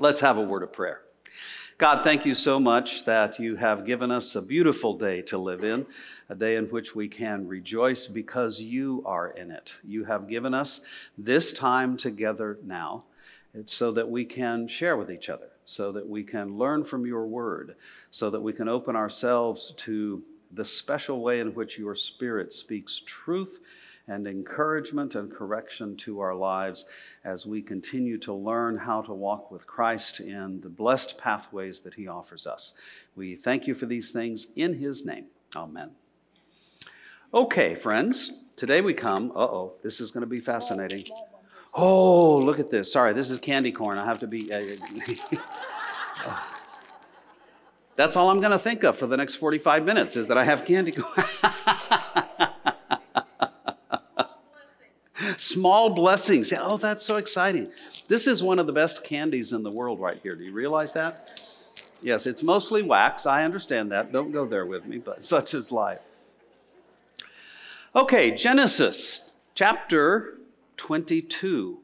Let's have a word of prayer. God, thank you so much that you have given us a beautiful day to live in, a day in which we can rejoice because you are in it. You have given us this time together now so that we can share with each other, so that we can learn from your word, so that we can open ourselves to the special way in which your spirit speaks truth and encouragement and correction to our lives as we continue to learn how to walk with Christ in the blessed pathways that He offers us. We thank you for these things in His name. Amen. Okay, friends, today we come. Uh oh, this is going to be fascinating. Oh, look at this. Sorry, this is candy corn. I have to be. Uh, That's all I'm going to think of for the next 45 minutes is that I have candy corn. Small blessings. Oh, that's so exciting. This is one of the best candies in the world right here. Do you realize that? Yes, it's mostly wax. I understand that. Don't go there with me, but such is life. Okay, Genesis chapter 22.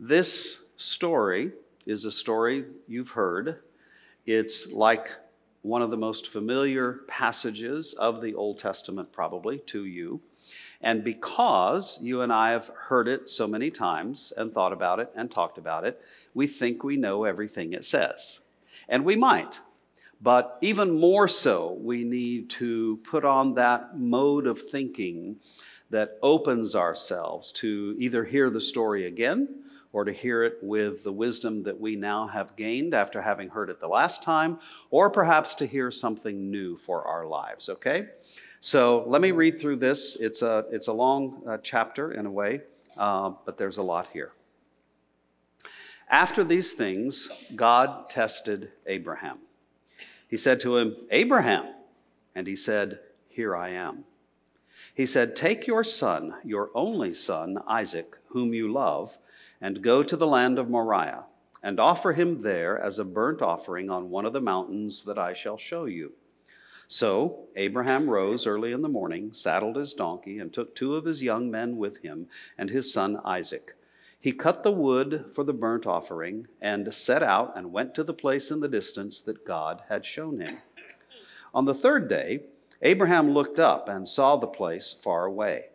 This story is a story you've heard. It's like one of the most familiar passages of the Old Testament, probably to you. And because you and I have heard it so many times and thought about it and talked about it, we think we know everything it says. And we might. But even more so, we need to put on that mode of thinking that opens ourselves to either hear the story again or to hear it with the wisdom that we now have gained after having heard it the last time, or perhaps to hear something new for our lives, okay? So let me read through this. It's a, it's a long uh, chapter in a way, uh, but there's a lot here. After these things, God tested Abraham. He said to him, Abraham. And he said, Here I am. He said, Take your son, your only son, Isaac, whom you love, and go to the land of Moriah, and offer him there as a burnt offering on one of the mountains that I shall show you. So Abraham rose early in the morning, saddled his donkey, and took two of his young men with him and his son Isaac. He cut the wood for the burnt offering and set out and went to the place in the distance that God had shown him. On the third day, Abraham looked up and saw the place far away.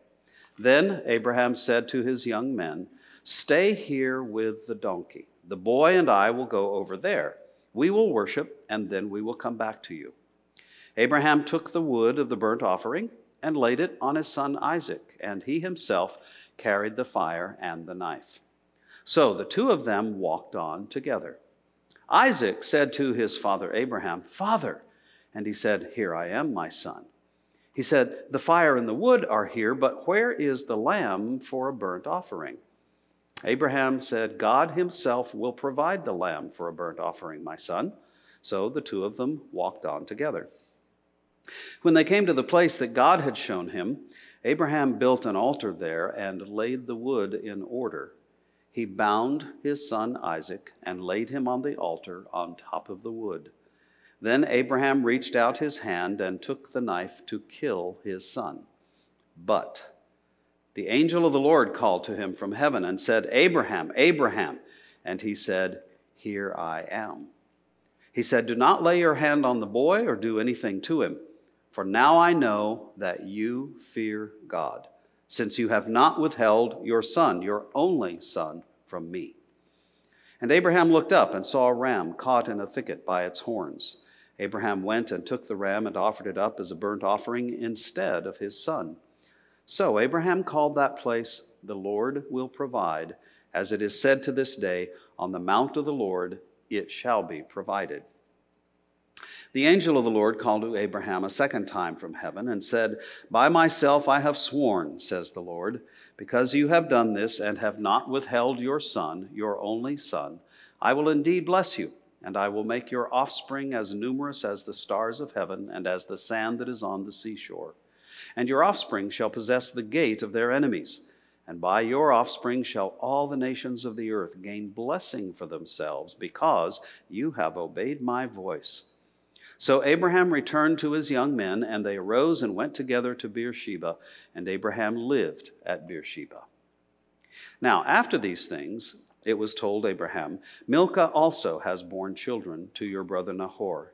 Then Abraham said to his young men, Stay here with the donkey. The boy and I will go over there. We will worship, and then we will come back to you. Abraham took the wood of the burnt offering and laid it on his son Isaac, and he himself carried the fire and the knife. So the two of them walked on together. Isaac said to his father Abraham, Father, and he said, Here I am, my son. He said, The fire and the wood are here, but where is the lamb for a burnt offering? Abraham said, God himself will provide the lamb for a burnt offering, my son. So the two of them walked on together. When they came to the place that God had shown him, Abraham built an altar there and laid the wood in order. He bound his son Isaac and laid him on the altar on top of the wood. Then Abraham reached out his hand and took the knife to kill his son. But the angel of the Lord called to him from heaven and said, Abraham, Abraham. And he said, Here I am. He said, Do not lay your hand on the boy or do anything to him, for now I know that you fear God, since you have not withheld your son, your only son, from me. And Abraham looked up and saw a ram caught in a thicket by its horns. Abraham went and took the ram and offered it up as a burnt offering instead of his son. So Abraham called that place, The Lord will provide. As it is said to this day, On the mount of the Lord it shall be provided. The angel of the Lord called to Abraham a second time from heaven and said, By myself I have sworn, says the Lord, because you have done this and have not withheld your son, your only son, I will indeed bless you, and I will make your offspring as numerous as the stars of heaven and as the sand that is on the seashore and your offspring shall possess the gate of their enemies. And by your offspring shall all the nations of the earth gain blessing for themselves, because you have obeyed my voice. So Abraham returned to his young men, and they arose and went together to Beersheba, and Abraham lived at Beersheba. Now, after these things, it was told Abraham, Milcah also has borne children to your brother Nahor.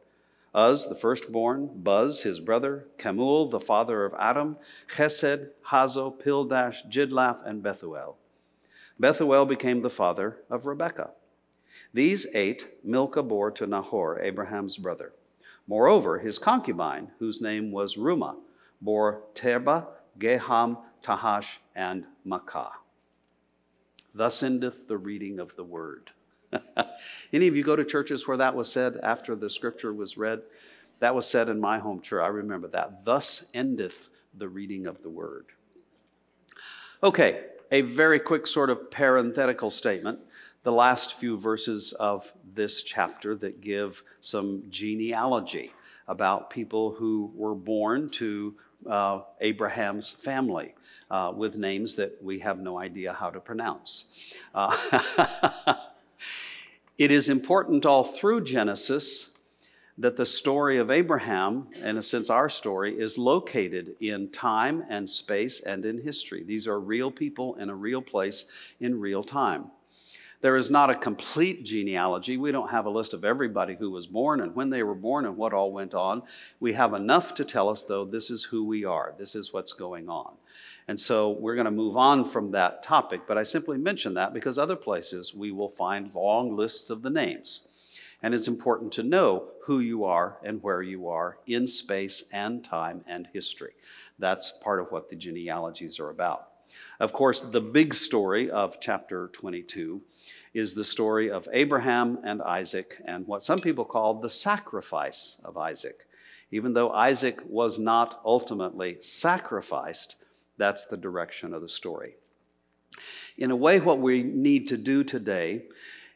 Uz, the firstborn, Buz, his brother, Kemuel, the father of Aram, Chesed, Hazo, Pildash, Jidlaph, and Bethuel. Bethuel became the father of Rebekah. These eight Milcah bore to Nahor, Abraham's brother. Moreover, his concubine, whose name was Reumah, bore Tebah, Gaham, Tahash, and Maacah. Thus endeth the reading of the word. Any of you go to churches where that was said after the scripture was read? That was said in my home church. I remember that. Thus endeth the reading of the word. Okay, a very quick sort of parenthetical statement. The last few verses of this chapter that give some genealogy about people who were born to uh, Abraham's family uh, with names that we have no idea how to pronounce. Uh, it is important all through Genesis that the story of Abraham, in a sense, our story, is located in time and space and in history. These are real people in a real place in real time. There is not a complete genealogy. We don't have a list of everybody who was born and when they were born and what all went on. We have enough to tell us, though, this is who we are, this is what's going on. And so we're going to move on from that topic, but I simply mention that because other places we will find long lists of the names. And it's important to know who you are and where you are in space and time and history. That's part of what the genealogies are about. Of course, the big story of chapter 22 is the story of Abraham and Isaac and what some people call the sacrifice of Isaac. Even though Isaac was not ultimately sacrificed, that's the direction of the story. In a way, what we need to do today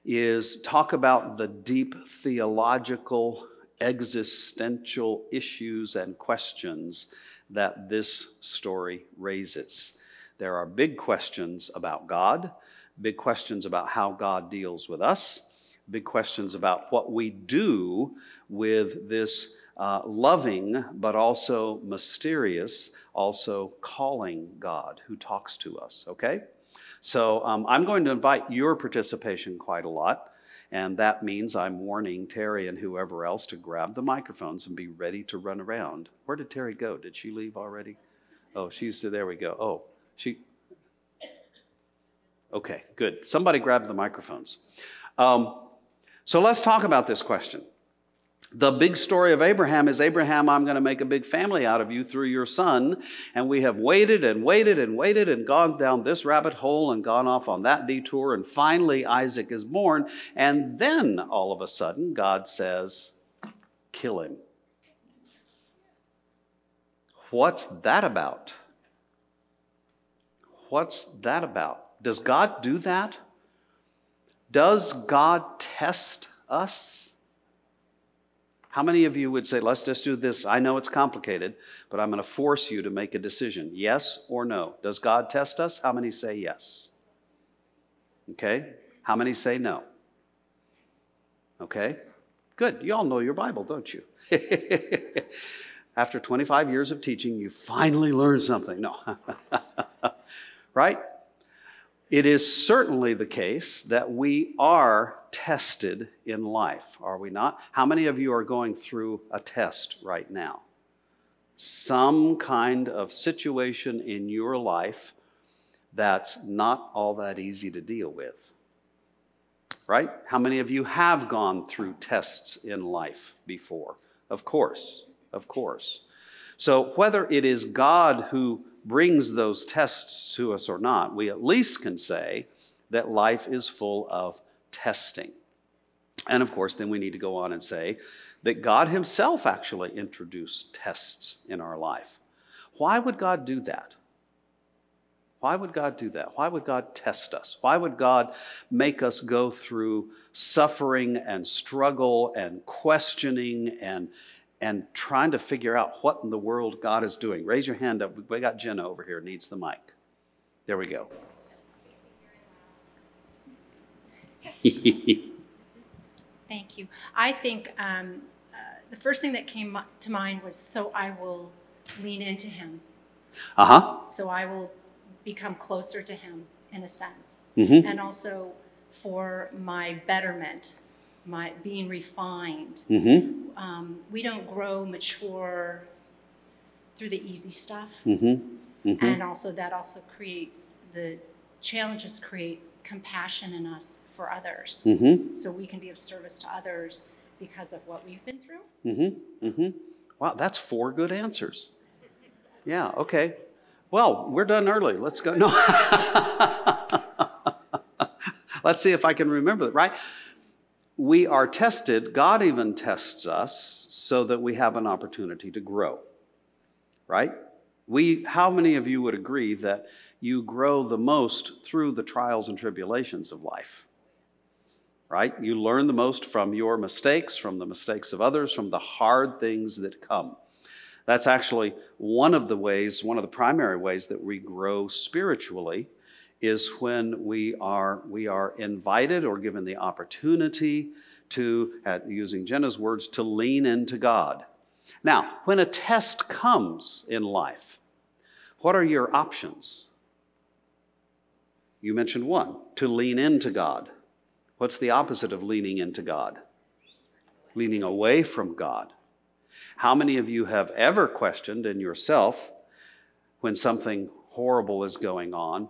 is talk about the deep theological, existential issues and questions that this story raises. There are big questions about God, big questions about how God deals with us, big questions about what we do with this uh, loving but also mysterious, also calling God who talks to us, okay? So um, I'm going to invite your participation quite a lot. And that means I'm warning Terry and whoever else to grab the microphones and be ready to run around. Where did Terry go? Did she leave already? Oh, she's there. We go. Oh, she. Okay, good. Somebody grab the microphones. Um, so let's talk about this question. The big story of Abraham is Abraham, I'm going to make a big family out of you through your son. And we have waited and waited and waited and gone down this rabbit hole and gone off on that detour. And finally, Isaac is born. And then all of a sudden, God says, kill him. What's that about? What's that about? Does God do that? Does God test us? How many of you would say, let's just do this? I know it's complicated, but I'm going to force you to make a decision yes or no. Does God test us? How many say yes? Okay. How many say no? Okay. Good. You all know your Bible, don't you? After 25 years of teaching, you finally learned something. No. right? It is certainly the case that we are tested in life, are we not? How many of you are going through a test right now? Some kind of situation in your life that's not all that easy to deal with. Right? How many of you have gone through tests in life before? Of course, of course. So, whether it is God who brings those tests to us or not, we at least can say that life is full of testing. And of course, then we need to go on and say that God Himself actually introduced tests in our life. Why would God do that? Why would God do that? Why would God test us? Why would God make us go through suffering and struggle and questioning and, and trying to figure out what in the world God is doing. Raise your hand up. We got Jenna over here, needs the mic. There we go. Thank you. I think um, uh, the first thing that came to mind was so I will lean into him. Uh huh. So I will become closer to him in a sense. Mm-hmm. And also for my betterment, my being refined. Mm-hmm. Um, we don't grow, mature through the easy stuff. Mm-hmm. Mm-hmm. And also, that also creates the challenges create compassion in us for others. Mm-hmm. So we can be of service to others because of what we've been through. Mm-hmm. Mm-hmm. Wow, that's four good answers. Yeah, okay. Well, we're done early. Let's go. No. Let's see if I can remember it, right? We are tested, God even tests us so that we have an opportunity to grow. Right? We how many of you would agree that you grow the most through the trials and tribulations of life? right? You learn the most from your mistakes, from the mistakes of others, from the hard things that come. That's actually one of the ways, one of the primary ways that we grow spiritually is when we are we are invited or given the opportunity to using Jenna's words to lean into God. Now, when a test comes in life, what are your options? You mentioned one, to lean into God. What's the opposite of leaning into God? Leaning away from God. How many of you have ever questioned in yourself when something horrible is going on?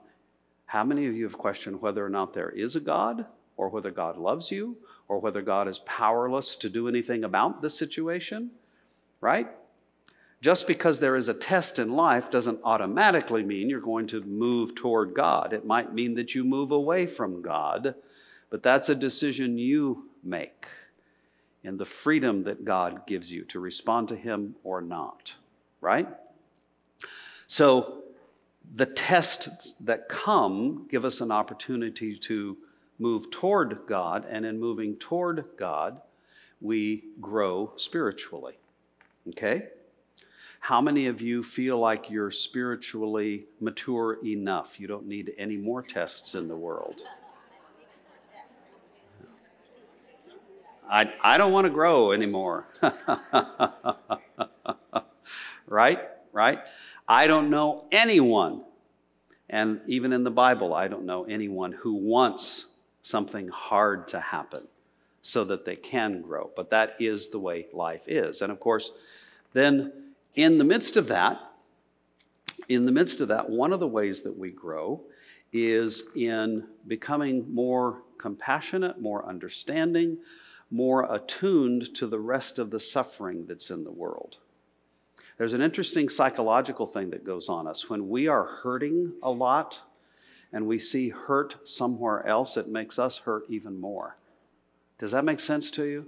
How many of you have questioned whether or not there is a God, or whether God loves you, or whether God is powerless to do anything about the situation? Right? Just because there is a test in life doesn't automatically mean you're going to move toward God. It might mean that you move away from God but that's a decision you make in the freedom that God gives you to respond to Him or not, right? So the tests that come give us an opportunity to move toward God, and in moving toward God, we grow spiritually. Okay? How many of you feel like you're spiritually mature enough? You don't need any more tests in the world. I, I don't want to grow anymore. right? Right? I don't know anyone, and even in the Bible, I don't know anyone who wants something hard to happen so that they can grow. But that is the way life is. And of course, then in the midst of that, in the midst of that, one of the ways that we grow is in becoming more compassionate, more understanding, more attuned to the rest of the suffering that's in the world. There's an interesting psychological thing that goes on us. When we are hurting a lot and we see hurt somewhere else, it makes us hurt even more. Does that make sense to you?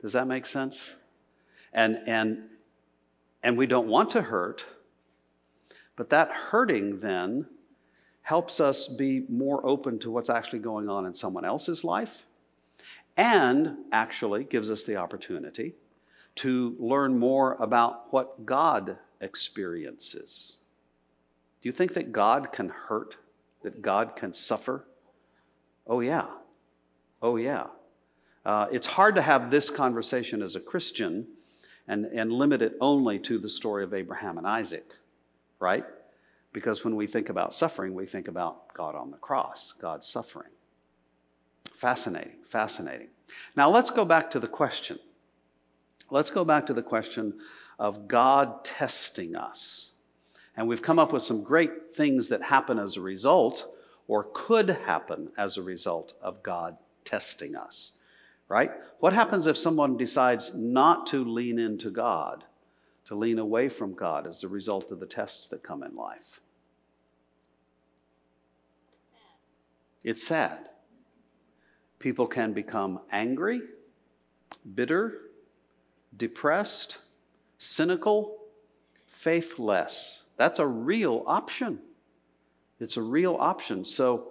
Does that make sense? And, and, and we don't want to hurt, but that hurting then helps us be more open to what's actually going on in someone else's life and actually gives us the opportunity to learn more about what God experiences. Do you think that God can hurt? That God can suffer? Oh, yeah. Oh, yeah. Uh, it's hard to have this conversation as a Christian and, and limit it only to the story of Abraham and Isaac, right? Because when we think about suffering, we think about God on the cross, God's suffering. Fascinating, fascinating. Now let's go back to the question. Let's go back to the question of God testing us. And we've come up with some great things that happen as a result or could happen as a result of God testing us, right? What happens if someone decides not to lean into God, to lean away from God as a result of the tests that come in life? It's sad people can become angry, bitter, depressed, cynical, faithless. That's a real option. It's a real option. So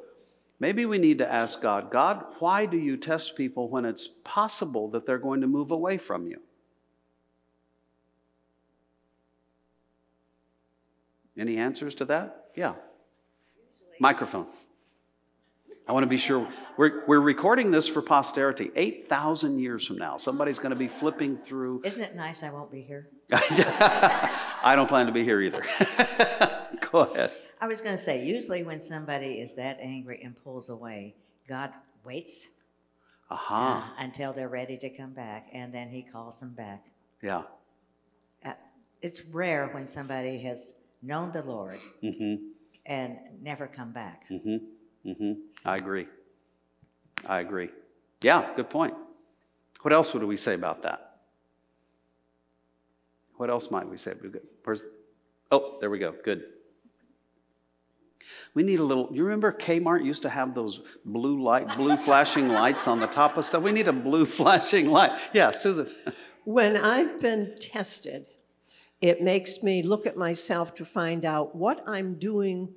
maybe we need to ask God God, why do you test people when it's possible that they're going to move away from you? Any answers to that? Yeah. Microphone. I want to be sure we're, we're recording this for posterity. 8,000 years from now, somebody's going to be flipping through. Isn't it nice I won't be here? I don't plan to be here either. Go ahead. I was going to say, usually when somebody is that angry and pulls away, God waits Aha. uh, until they're ready to come back, and then He calls them back. Yeah. Uh, It's rare when somebody has known the Lord Mm-hmm. and never come back. Mm-hmm. Mm-hmm. I agree. I agree. Yeah, good point. What else would we say about that? What else might we say? Where's Oh, there we go. Good. We need a little. You remember Kmart used to have those blue light, blue flashing lights on the top of stuff. We need a blue flashing light. Yeah, Susan. When I've been tested, it makes me look at myself to find out what I'm doing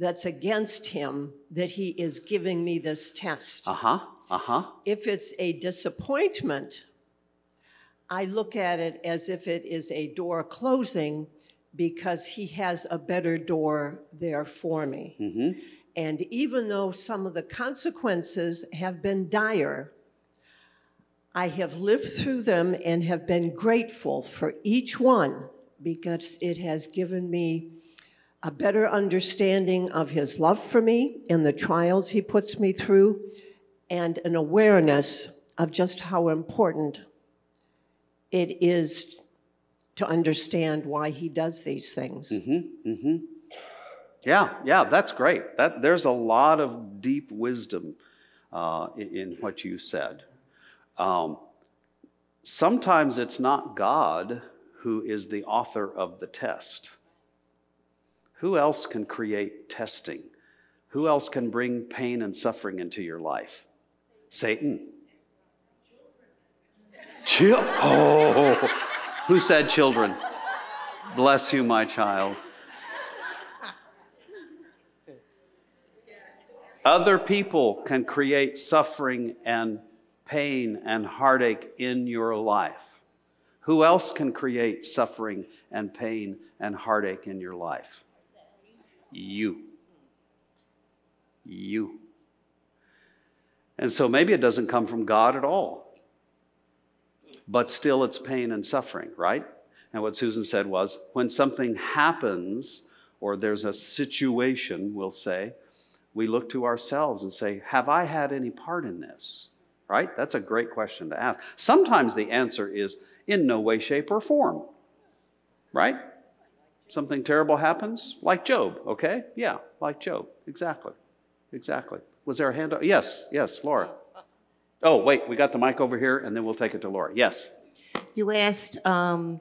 that's against him that he is giving me this test. Uh huh. Uh huh. If it's a disappointment, I look at it as if it is a door closing because he has a better door there for me. Mm-hmm. And even though some of the consequences have been dire, I have lived through them and have been grateful for each one because it has given me a better understanding of his love for me and the trials he puts me through, and an awareness of just how important it is to understand why he does these things. Mm-hmm. Mm-hmm. Yeah, yeah, that's great. That there's a lot of deep wisdom uh, in, what you said. Um, sometimes it's not God who is the author of the test. Who else can create testing? Who else can bring pain and suffering into your life? Satan. Chil- oh, who said children? Bless you, my child. Other people can create suffering and pain and heartache in your life. Who else can create suffering and pain and heartache in your life? You. You. And so maybe it doesn't come from God at all, but still it's pain and suffering, right? And what Susan said was when something happens or there's a situation, we'll say, we look to ourselves and say, Have I had any part in this? Right? That's a great question to ask. Sometimes the answer is in no way, shape, or form. Right? Something terrible happens, like Job, okay? Yeah, like Job. Exactly. Exactly. Was there a hand? Yes, yes, Laura. Oh, wait, we got the mic over here, and then we'll take it to Laura. Yes. You asked, um,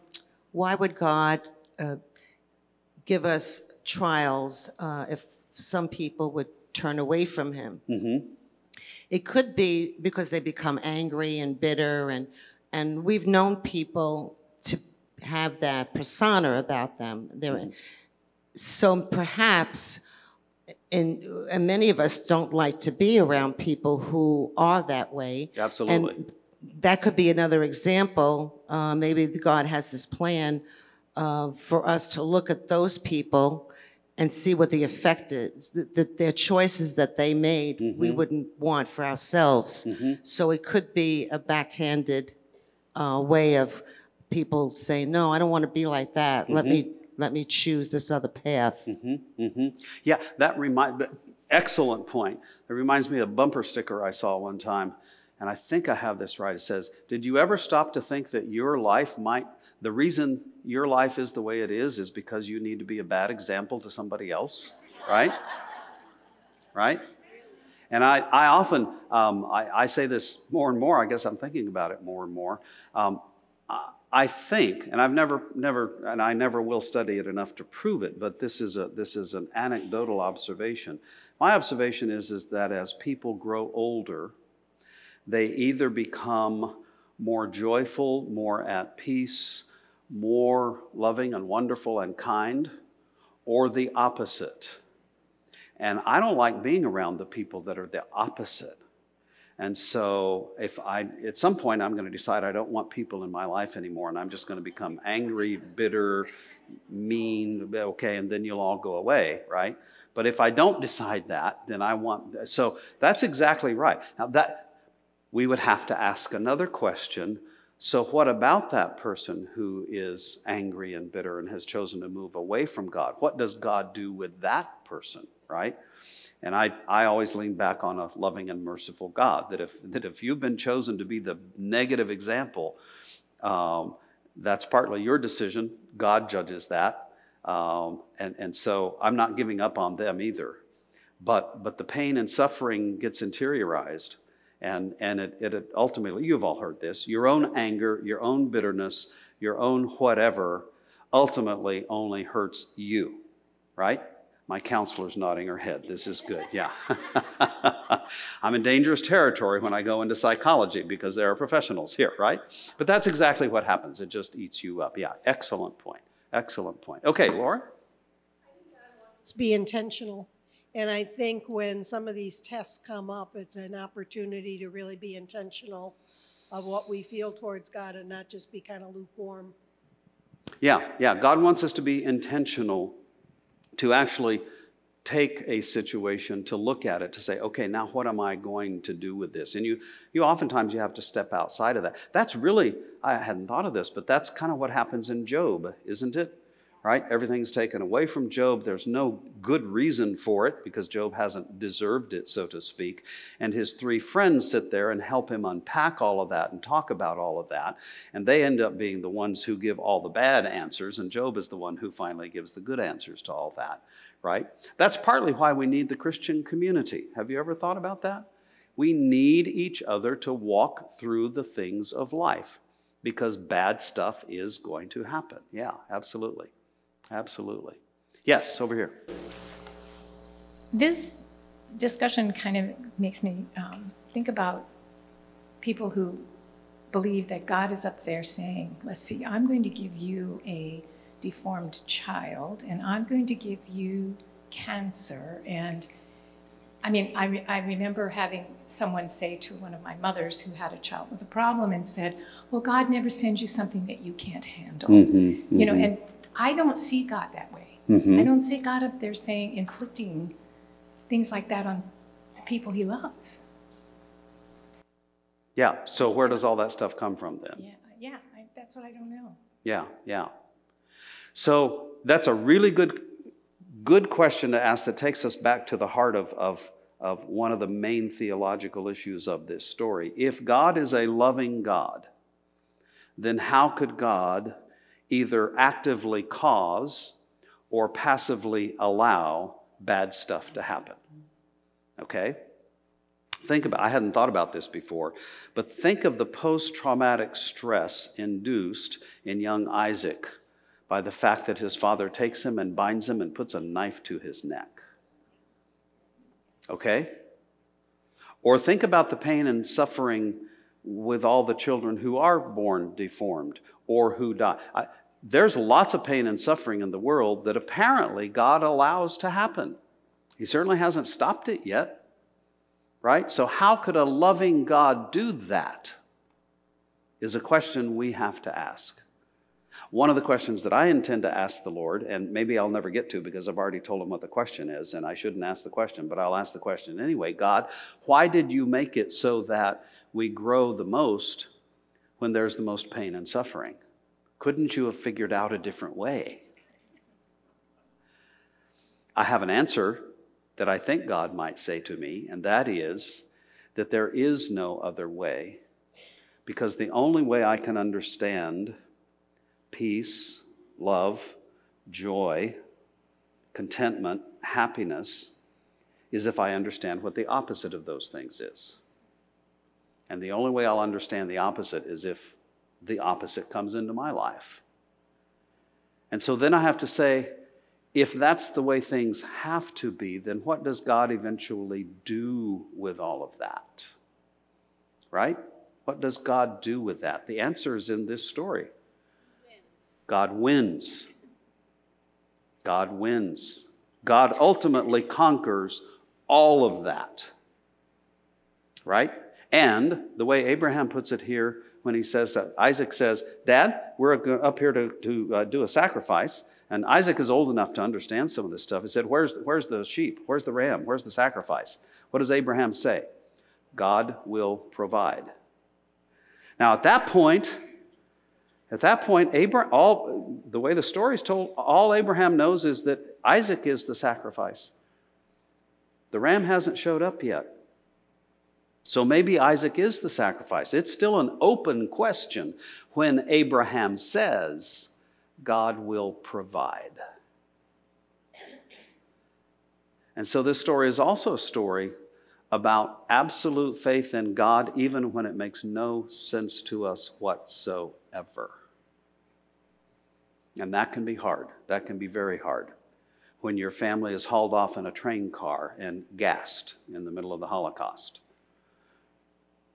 why would God uh, give us trials uh, if some people would turn away from Him? Mm-hmm. It could be because they become angry and bitter, and and we've known people to have that persona about them. They're, so perhaps, and, and many of us don't like to be around people who are that way. Absolutely. And that could be another example. Uh, maybe God has this plan uh, for us to look at those people and see what the effect is, the, the, their choices that they made, we wouldn't want for ourselves. So it could be a backhanded uh, way of people saying, "No, I don't want to be like that. Let me let me choose this other path." hmm Yeah, that remind. Excellent point. It reminds me of a bumper sticker I saw one time, and I think I have this right. It says, "Did you ever stop to think that your life might? The reason your life is the way it is is because you need to be a bad example to somebody else, right? right? And I, I often, um, I, I say this more and more. I guess I'm thinking about it more and more. Um, I- I think, and I've never, never, and I never will study it enough to prove it, but this is a, this is an anecdotal observation. My observation is, is that as people grow older, they either become more joyful, more at peace, more loving and wonderful and kind, or the opposite. And I don't like being around the people that are the opposite. And so, if I, at some point, I'm going to decide I don't want people in my life anymore, and I'm just going to become angry, bitter, mean, okay, and then you'll all go away, right? But if I don't decide that, then I want, so that's exactly right. Now, that, we would have to ask another question. So, what about that person who is angry and bitter and has chosen to move away from God? What does God do with that person, right? And I, I always lean back on a loving and merciful God. That if, that if you've been chosen to be the negative example, um, that's partly your decision. God judges that. Um, and, and so I'm not giving up on them either. But, but the pain and suffering gets interiorized. And, and it, it ultimately, you've all heard this your own anger, your own bitterness, your own whatever ultimately only hurts you, right? My counselor's nodding her head. This is good. Yeah. I'm in dangerous territory when I go into psychology because there are professionals here, right? But that's exactly what happens. It just eats you up. Yeah, excellent point. Excellent point. Okay, Laura? Let's be intentional. And I think when some of these tests come up, it's an opportunity to really be intentional of what we feel towards God and not just be kind of lukewarm. Yeah, yeah. God wants us to be intentional to actually take a situation to look at it to say okay now what am i going to do with this? And you you oftentimes you have to step outside of that. That's really i hadn't thought of this but that's kind of what happens in Job isn't it right everything's taken away from Job there's no good reason for it because Job hasn't deserved it so to speak and his three friends sit there and help him unpack all of that and talk about all of that and they end up being the ones who give all the bad answers and Job is the one who finally gives the good answers to all that right? That's partly why we need the Christian community. Have you ever thought about that? We need each other to walk through the things of life because bad stuff is going to happen. Yeah, absolutely. Absolutely. Yes, over here. This discussion kind of makes me um, think about people who believe that God is up there saying, Let's see, I'm going to give you a deformed child, and I'm going to give you cancer. And I mean, I, re- I remember having someone say to one of my mothers who had a child with a problem and said, Well, God never sends you something that you can't handle. Mm-hmm, You know, and I don't see God that way. mm-hmm. I don't see God up there saying, inflicting things like that on the people he loves. Yeah, so where does all that stuff come from then? Yeah, yeah, I, that's what I don't know. Yeah, yeah. So that's a really good, good question to ask that takes us back to the heart of, of, of one of the main theological issues of this story. If God is a loving God, then how could God either actively cause or passively allow bad stuff to happen? Okay? Think about I hadn't thought about this before, but think of the post-traumatic stress induced in young Isaac by the fact that his father takes him and binds him and puts a knife to his neck. Okay? Or think about the pain and suffering with all the children who are born deformed or who die. I, there's lots of pain and suffering in the world that apparently God allows to happen. He certainly hasn't stopped it yet, right? So, how could a loving God do that? Is a question we have to ask. One of the questions that I intend to ask the Lord, and maybe I'll never get to because I've already told him what the question is, and I shouldn't ask the question, but I'll ask the question anyway God, why did you make it so that we grow the most when there's the most pain and suffering? Couldn't you have figured out a different way? I have an answer that I think God might say to me, and that is that there is no other way, because the only way I can understand peace, love, joy, contentment, happiness is if I understand what the opposite of those things is. And the only way I'll understand the opposite is if the opposite comes into my life. And so then I have to say, if that's the way things have to be, then what does God eventually do with all of that? Right? What does God do with that? The answer is in this story. God wins. God wins. God ultimately conquers all of that. Right? And the way Abraham puts it here, when he says to Isaac says, Dad, we're up here to, to uh, do a sacrifice. And Isaac is old enough to understand some of this stuff. He said, where's, where's the sheep? Where's the ram? Where's the sacrifice? What does Abraham say? God will provide. Now, at that point, at that point, Abraham, all, the way the story is told, all Abraham knows is that Isaac is the sacrifice. The ram hasn't showed up yet. So maybe Isaac is the sacrifice. It's still an open question when Abraham says, God will provide. And so this story is also a story about absolute faith in God, even when it makes no sense to us whatsoever. And that can be hard. That can be very hard when your family is hauled off in a train car and gassed in the middle of the Holocaust.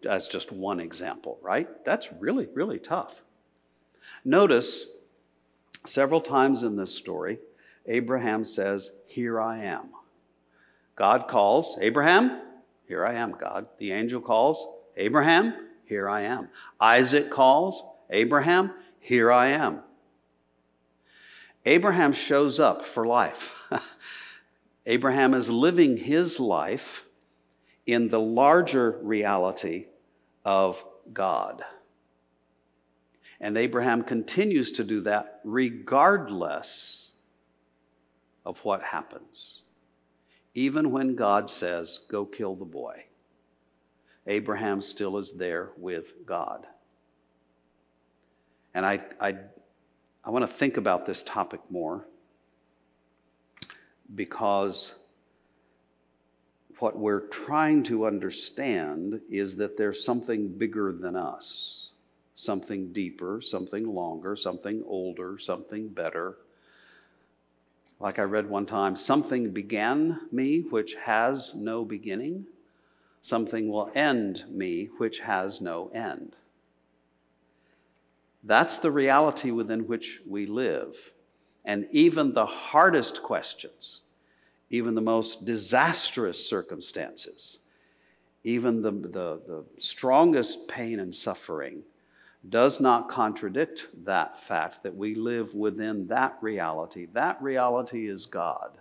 That's just one example, right? That's really, really tough. Notice several times in this story, Abraham says, Here I am. God calls, Abraham, here I am, God. The angel calls, Abraham, here I am. Isaac calls, Abraham, here I am. Abraham shows up for life. Abraham is living his life in the larger reality of God. And Abraham continues to do that regardless of what happens. Even when God says, Go kill the boy, Abraham still is there with God. And I, I, I want to think about this topic more because what we're trying to understand is that there's something bigger than us, something deeper, something longer, something older, something better. Like I read one time, something began me which has no beginning, something will end me which has no end. That's the reality within which we live. And even the hardest questions, even the most disastrous circumstances, even the, the, the strongest pain and suffering, does not contradict that fact that we live within that reality. That reality is God.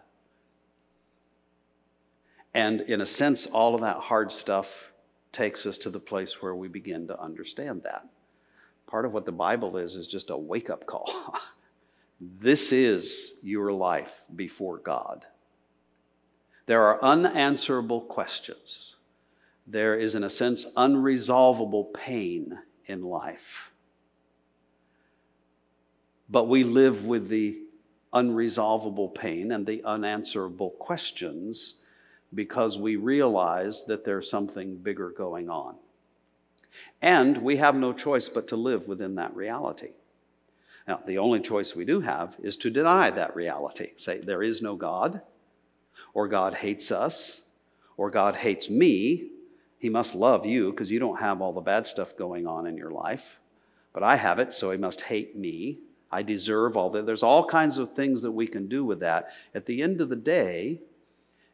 And in a sense, all of that hard stuff takes us to the place where we begin to understand that. Part of what the Bible is, is just a wake up call. this is your life before God. There are unanswerable questions. There is, in a sense, unresolvable pain in life. But we live with the unresolvable pain and the unanswerable questions because we realize that there's something bigger going on. And we have no choice but to live within that reality. Now, the only choice we do have is to deny that reality. Say, there is no God, or God hates us, or God hates me. He must love you because you don't have all the bad stuff going on in your life. But I have it, so he must hate me. I deserve all that. There's all kinds of things that we can do with that. At the end of the day,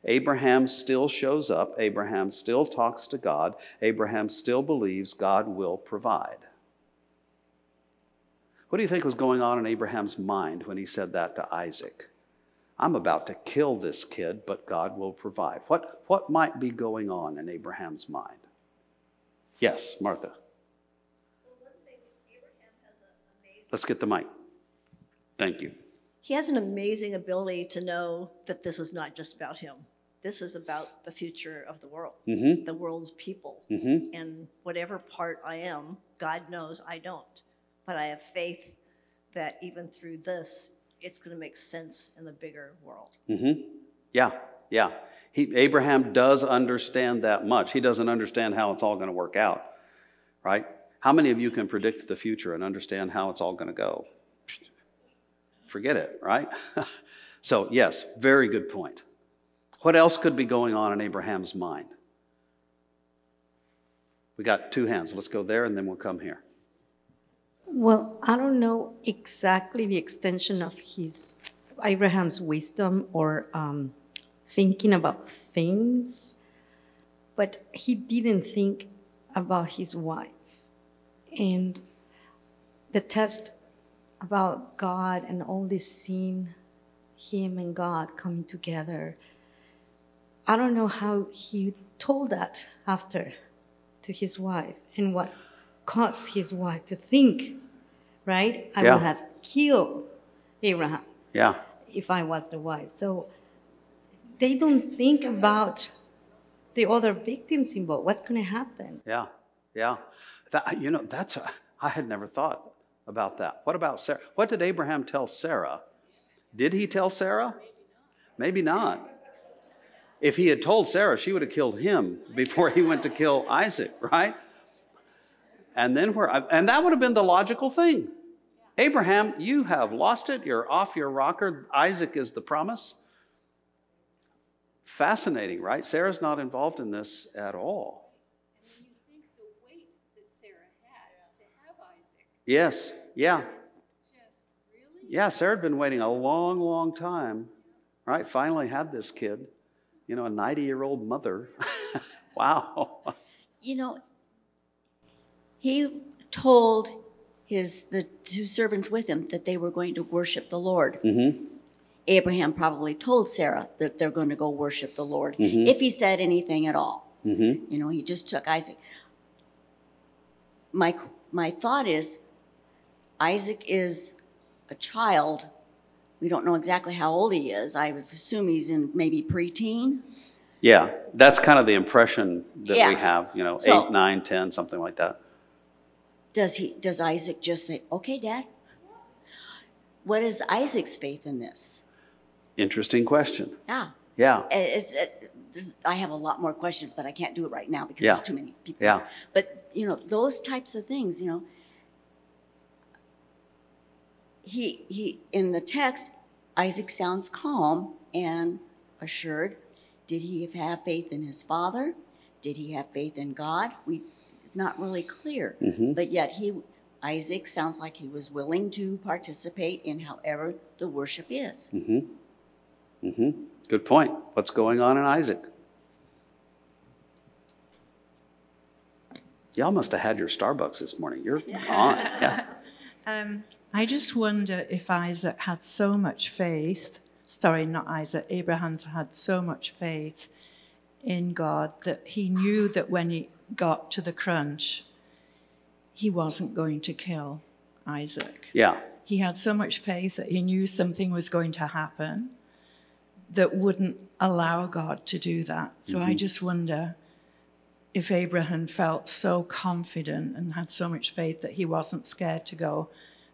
Abraham still shows up. Abraham still talks to God. Abraham still believes God will provide. What do you think was going on in Abraham's mind when he said that to Isaac? I'm about to kill this kid, but God will provide. What, what might be going on in Abraham's mind? Yes, Martha. Let's get the mic. Thank you. He has an amazing ability to know that this is not just about him. This is about the future of the world, Mm-hmm. the world's people. Mm-hmm. And whatever part I am, God knows I don't. But I have faith that even through this, it's going to make sense in the bigger world. Mm-hmm. Yeah, yeah. He, Abraham does understand that much. He doesn't understand how it's all going to work out, right? How many of you can predict the future and understand how it's all going to go? Forget it, right? so, yes, very good point. What else could be going on in Abraham's mind? We got two hands. Let's go there and then we'll come here. Well, I don't know exactly the extension of his Abraham's wisdom or um, thinking about things, but he didn't think about his wife. And the test about God and all this scene, him and God coming together, I don't know how he told that after to his wife and what caused his wife to think, right? I Yeah. would have killed Abraham Yeah, if I was the wife. So they don't think about the other victims involved. What's going to happen? Yeah, yeah. That, you know, that's, a, I had never thought about that. What about Sarah? What did Abraham tell Sarah? Did he tell Sarah? Maybe not. If he had told Sarah, she would have killed him before he went to kill Isaac, right? And then where, and that would have been the logical thing. Abraham, you have lost it. You're off your rocker. Isaac is the promise. Fascinating, right? Sarah's not involved in this at all. Yes, yeah. Yeah, Sarah had been waiting a long, long time, right? Finally had this kid, you know, a 90 year old mother. wow. You know, he told his the two servants with him that they were going to worship the Lord. Mm-hmm. Abraham probably told Sarah that they're going to go worship the Lord, Mhm. if he said anything at all. Mm-hmm. You know, he just took Isaac. My my thought is, Isaac is a child. We don't know exactly how old he is. I would assume he's in maybe preteen. Yeah, that's kind of the impression that we have, you know, So- eight, nine, ten, something like that. Does he? Does Isaac just say, "Okay, Dad"? What is Isaac's faith in this? Interesting question. Yeah. Yeah, uh, It's, it, this, I have a lot more questions, but I can't do it right now because Yeah. there's too many people. yeah, But you know, those types of things, you know. He he in the text, Isaac sounds calm and assured. Did he have faith in his father? Did he have faith in God? We it's not really clear. Mhm. But yet he Isaac sounds like he was willing to participate in however the worship is. Mm-hmm. Mm-hmm. Good point. What's going on in Isaac? Y'all must have had your Starbucks this morning. You're on. Yeah. Um, I just wonder if Isaac had so much faith, sorry, not Isaac, Abraham's had so much faith in God that he knew that when he got to the crunch, he wasn't going to kill Isaac. Yeah. He had so much faith that he knew something was going to happen that wouldn't allow God to do that. So I just wonder if Abraham felt so confident and had so much faith that he wasn't scared to go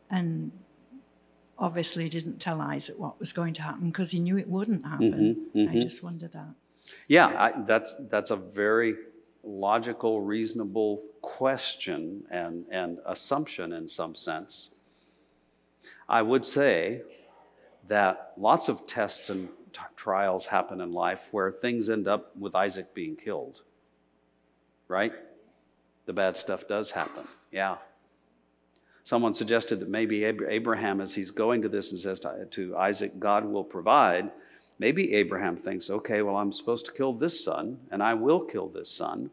and obviously didn't tell Isaac what was going to happen because he knew it wouldn't happen. Mhm, I mhm. just wonder that. Yeah, I, that's, that's a very logical, reasonable question and, and assumption in some sense. I would say that lots of tests and t- trials happen in life where things end up with Isaac being killed. Right? The bad stuff does happen. Yeah. Someone suggested that maybe Abraham, as he's going to this and says to, to Isaac, God will provide, maybe Abraham thinks, okay, well, I'm supposed to kill this son, and I will kill this son,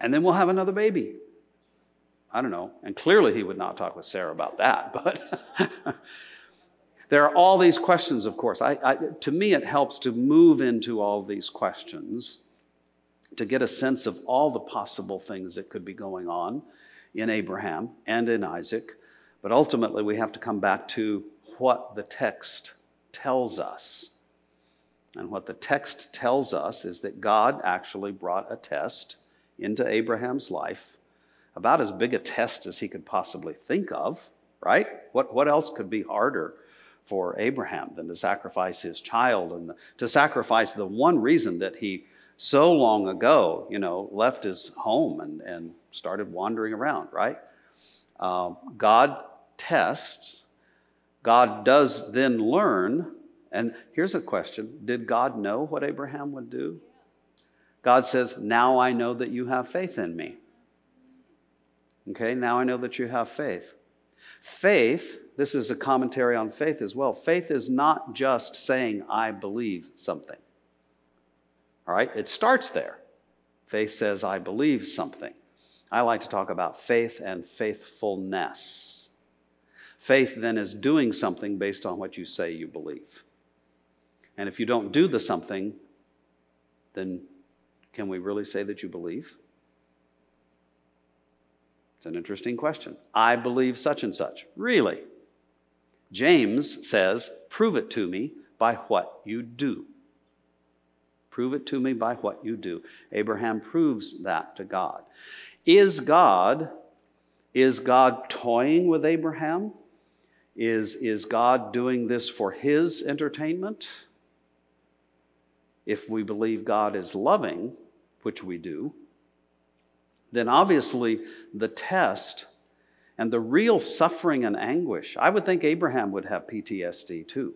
and then we'll have another baby. I don't know. And clearly he would not talk with Sarah about that, but there are all these questions, of course. I, I, to me, it helps to move into all these questions to get a sense of all the possible things that could be going on in Abraham and in Isaac. But ultimately, we have to come back to what the text tells us. And what the text tells us is that God actually brought a test into Abraham's life, about as big a test as he could possibly think of, right? What, what else could be harder for Abraham than to sacrifice his child and the, to sacrifice the one reason that he so long ago, you know, left his home and, and started wandering around, right? Um, God tests, God does then learn. And here's a question Did God know what Abraham would do? God says, Now I know that you have faith in me. Okay, now I know that you have faith. Faith, this is a commentary on faith as well. Faith is not just saying, I believe something. All right, it starts there. Faith says, I believe something. I like to talk about faith and faithfulness. Faith then is doing something based on what you say you believe. And if you don't do the something, then can we really say that you believe? It's an interesting question. I believe such and such. Really? James says, prove it to me by what you do. Prove it to me by what you do. Abraham proves that to God. Is God is God toying with Abraham? Is, is God doing this for his entertainment? If we believe God is loving, which we do, then obviously the test and the real suffering and anguish, I would think Abraham would have PTSD too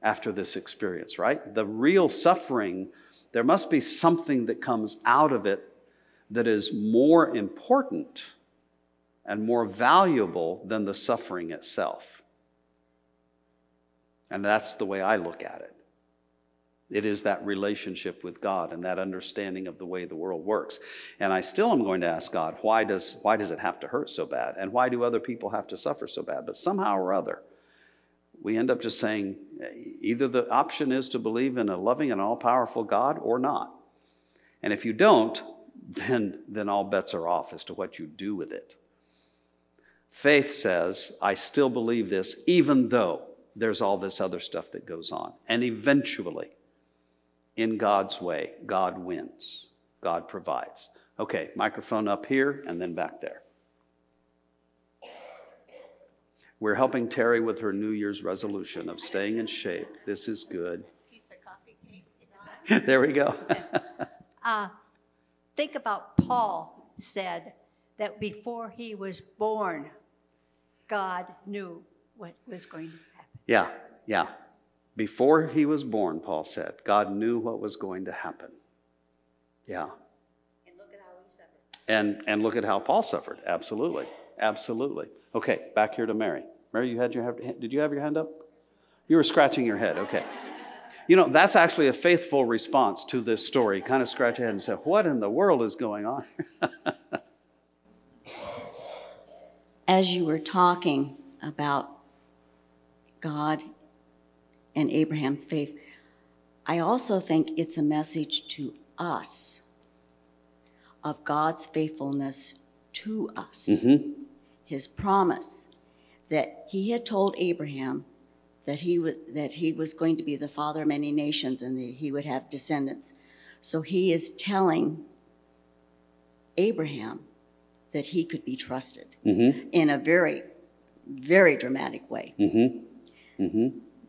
after this experience, right? The real suffering, there must be something that comes out of it that is more important and more valuable than the suffering itself. And that's the way I look at it. It is that relationship with God and that understanding of the way the world works. And I still am going to ask God, why does, why does it have to hurt so bad? And why do other people have to suffer so bad? But somehow or other, we end up just saying either the option is to believe in a loving and all powerful God or not. And if you don't, then, then all bets are off as to what you do with it. Faith says, I still believe this, even though there's all this other stuff that goes on. And eventually, in God's way, God wins, God provides. Okay, microphone up here and then back there. We're helping Terry with her New Year's resolution of staying in shape. This is good. Piece of coffee cake. there we go. Uh, think about Paul said that before he was born, God knew what was going to happen. yeah, yeah. Before he was born, Paul said, God knew what was going to happen. Yeah. And look at how he suffered. And, and look at how Paul suffered. Absolutely. Absolutely. Okay, back here to Mary. Mary, you had your did you have your hand up? You were scratching your head. Okay. You know, that's actually a faithful response to this story. Kind of scratch your head and say, What in the world is going on? As you were talking about God and Abraham's faith, I also think it's a message to us of God's faithfulness to us. mm-hmm. His promise that he had told Abraham that he, was that he was going to be the father of many nations and that he would have descendants. So he is telling Abraham that he could be trusted Mm-hmm. in a very, very dramatic way. Mm-hmm.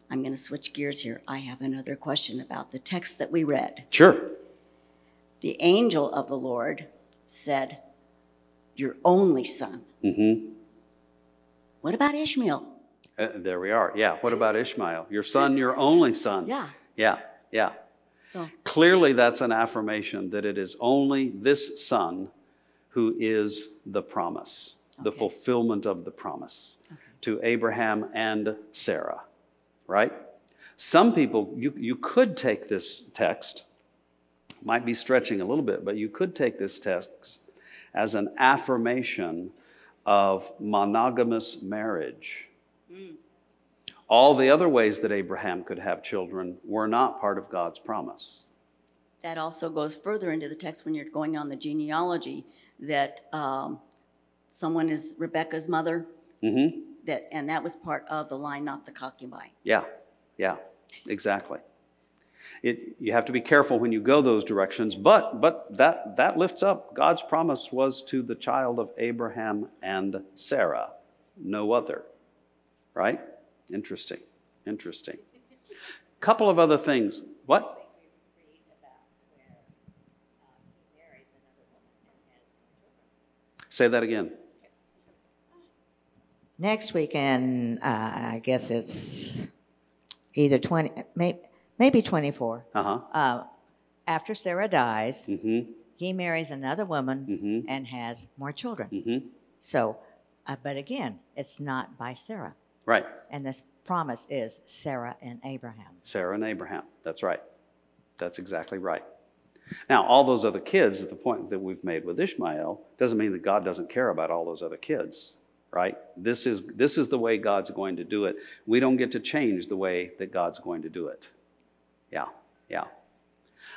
I'm going to switch gears here. I have another question about the text that we read. Sure. The angel of the Lord said, Your only son. Mm-hmm. What about Ishmael? Uh, there we are. Yeah. What about Ishmael? Your son, your only son. Yeah. Yeah. Yeah. So, Clearly, that's an affirmation that it is only this son who is the promise, the fulfillment of the promise to Abraham and Sarah, right? Some people, you, you could take this text, might be stretching a little bit, but you could take this text as an affirmation of monogamous marriage. All the other ways that Abraham could have children were not part of God's promise. that also goes further into the text when you're going on the genealogy that um, someone is Rebecca's mother, Mm-hmm. That, and that was part of the line, not the concubine. Yeah, yeah, exactly. It, you have to be careful when you go those directions, but, but that, that lifts up God's promise was to the child of Abraham and Sarah, no other. Right? Interesting, interesting. Couple of other things. What? Say that again. Next weekend, uh, I guess it's either 20, may, maybe 24. Uh huh. Uh, after Sarah dies, Mm he marries another woman hmm. Mm and has more children. hmm. Mm hmm. So, uh, but again, it's not by Sarah. Right. And this promise is Sarah and Abraham. Sarah and Abraham. That's right. That's exactly right. Now, all those other kids, at the point that we've made with Ishmael, doesn't mean that God doesn't care about all those other kids, right? This is, this is the way God's going to do it. We don't get to change the way that God's going to do it. Yeah, yeah.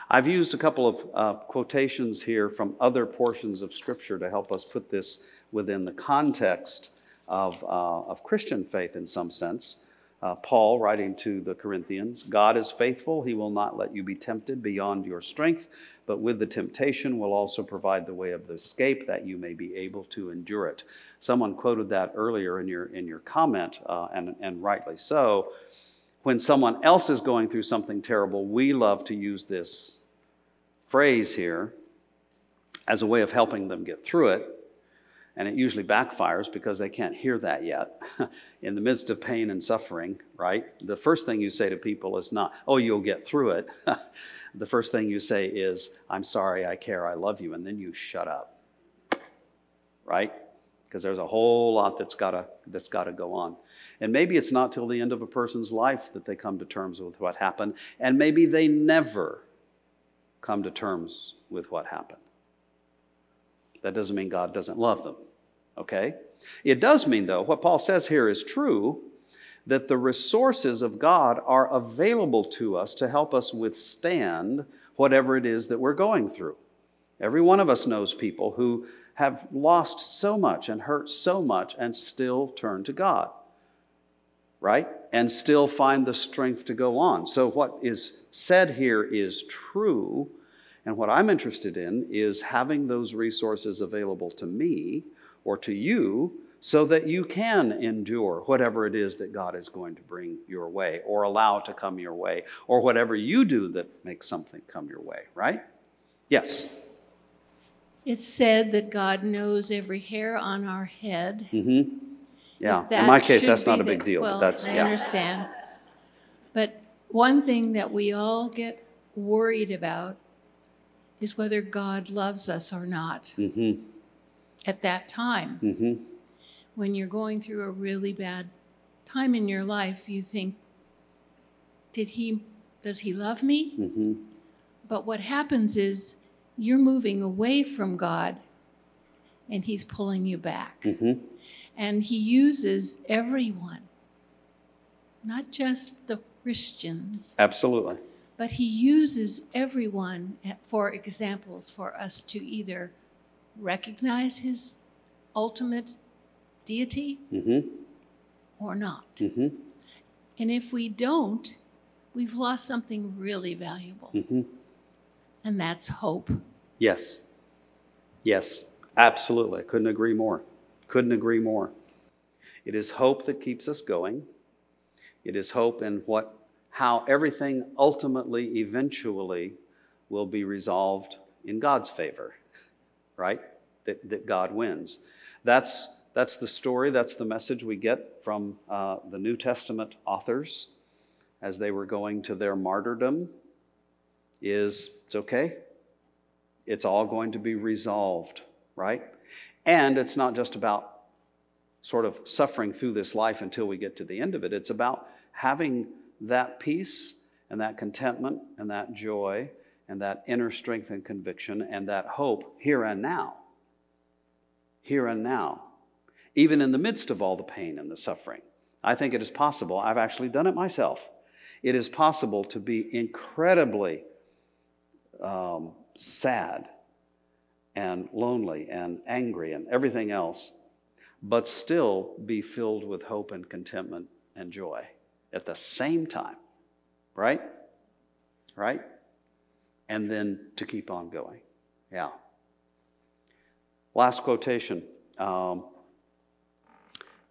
I've used a couple of uh, quotations here from other portions of Scripture to help us put this within the context of, uh, of Christian faith in some sense. Uh, Paul, writing to the Corinthians, God is faithful. He will not let you be tempted beyond your strength, but with the temptation will also provide the way of the escape that you may be able to endure it. Someone quoted that earlier in your, in your comment, uh, and, and rightly so. When someone else is going through something terrible, we love to use this phrase here as a way of helping them get through it. And it usually backfires because they can't hear that yet. In the midst of pain and suffering, right? The first thing you say to people is not, oh, you'll get through it. the first thing you say is, I'm sorry, I care, I love you. And then you shut up, right? Because there's a whole lot that's got to that's got to go on. And maybe it's not till the end of a person's life that they come to terms with what happened. And maybe they never come to terms with what happened. That doesn't mean God doesn't love them okay? It does mean, though, what Paul says here is true that the resources of God are available to us to help us withstand whatever it is that we're going through. Every one of us knows people who have lost so much and hurt so much and still turn to God, right? And still find the strength to go on. So, what is said here is true. And what I'm interested in is having those resources available to me or to you so that you can endure whatever it is that God is going to bring your way or allow to come your way or whatever you do that makes something come your way, right? Yes. It's said that God knows every hair on our head. Mm-hmm. Yeah. In my case, that's not a big the- deal, well, but that's I yeah. understand. But one thing that we all get worried about is whether God loves us or not Mm-hmm. At that time. Mm-hmm. When you're going through a really bad time in your life, you think, did he, does he love me? Mm-hmm. But what happens is you're moving away from God and he's pulling you back. Mm-hmm. And he uses everyone, not just the Christians, Absolutely. but he uses everyone for examples for us to either recognize his ultimate deity Mm-hmm. or not. Mm-hmm. And if we don't, we've lost something really valuable, Mm-hmm. and that's hope. Yes. Yes. Absolutely. Couldn't agree more. Couldn't agree more. It is hope that keeps us going. It is hope in what how everything ultimately, eventually, will be resolved in God's favor, right? That, that God wins. That's, that's the story, that's the message we get from uh, the New Testament authors as they were going to their martyrdom is it's okay. It's all going to be resolved, right? And it's not just about sort of suffering through this life until we get to the end of it. It's about having that peace and that contentment and that joy and that inner strength and conviction and that hope here and now. Here and now. Even in the midst of all the pain and the suffering. I think it is possible, I've actually done it myself. It is possible to be incredibly um, sad and lonely and angry and everything else, but still be filled with hope and contentment and joy at the same time, right? Right? And then to keep on going. Yeah. Last quotation. Um,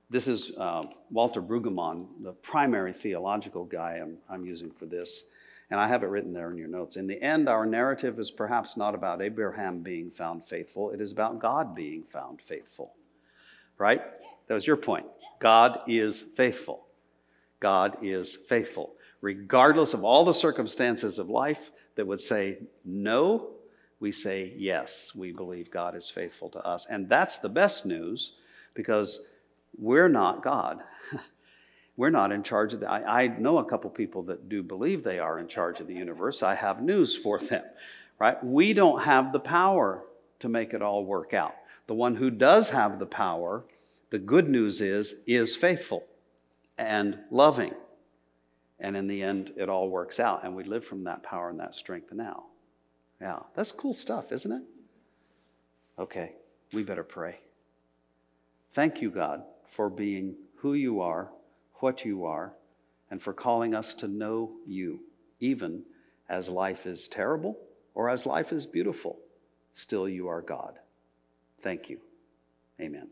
this is uh, Walter Brueggemann, the primary theological guy I'm, I'm using for this. And I have it written there in your notes. In the end, our narrative is perhaps not about Abraham being found faithful, it is about God being found faithful. Right? That was your point. God is faithful. God is faithful. Regardless of all the circumstances of life that would say no, we say yes, we believe God is faithful to us. And that's the best news because we're not God. We're not in charge of the. I, I know a couple people that do believe they are in charge of the universe. I have news for them, right? We don't have the power to make it all work out. The one who does have the power, the good news is, is faithful and loving. And in the end, it all works out, and we live from that power and that strength now. Yeah, that's cool stuff, isn't it? Okay, we better pray. Thank you, God, for being who you are, what you are, and for calling us to know you, even as life is terrible or as life is beautiful. Still, you are God. Thank you. Amen.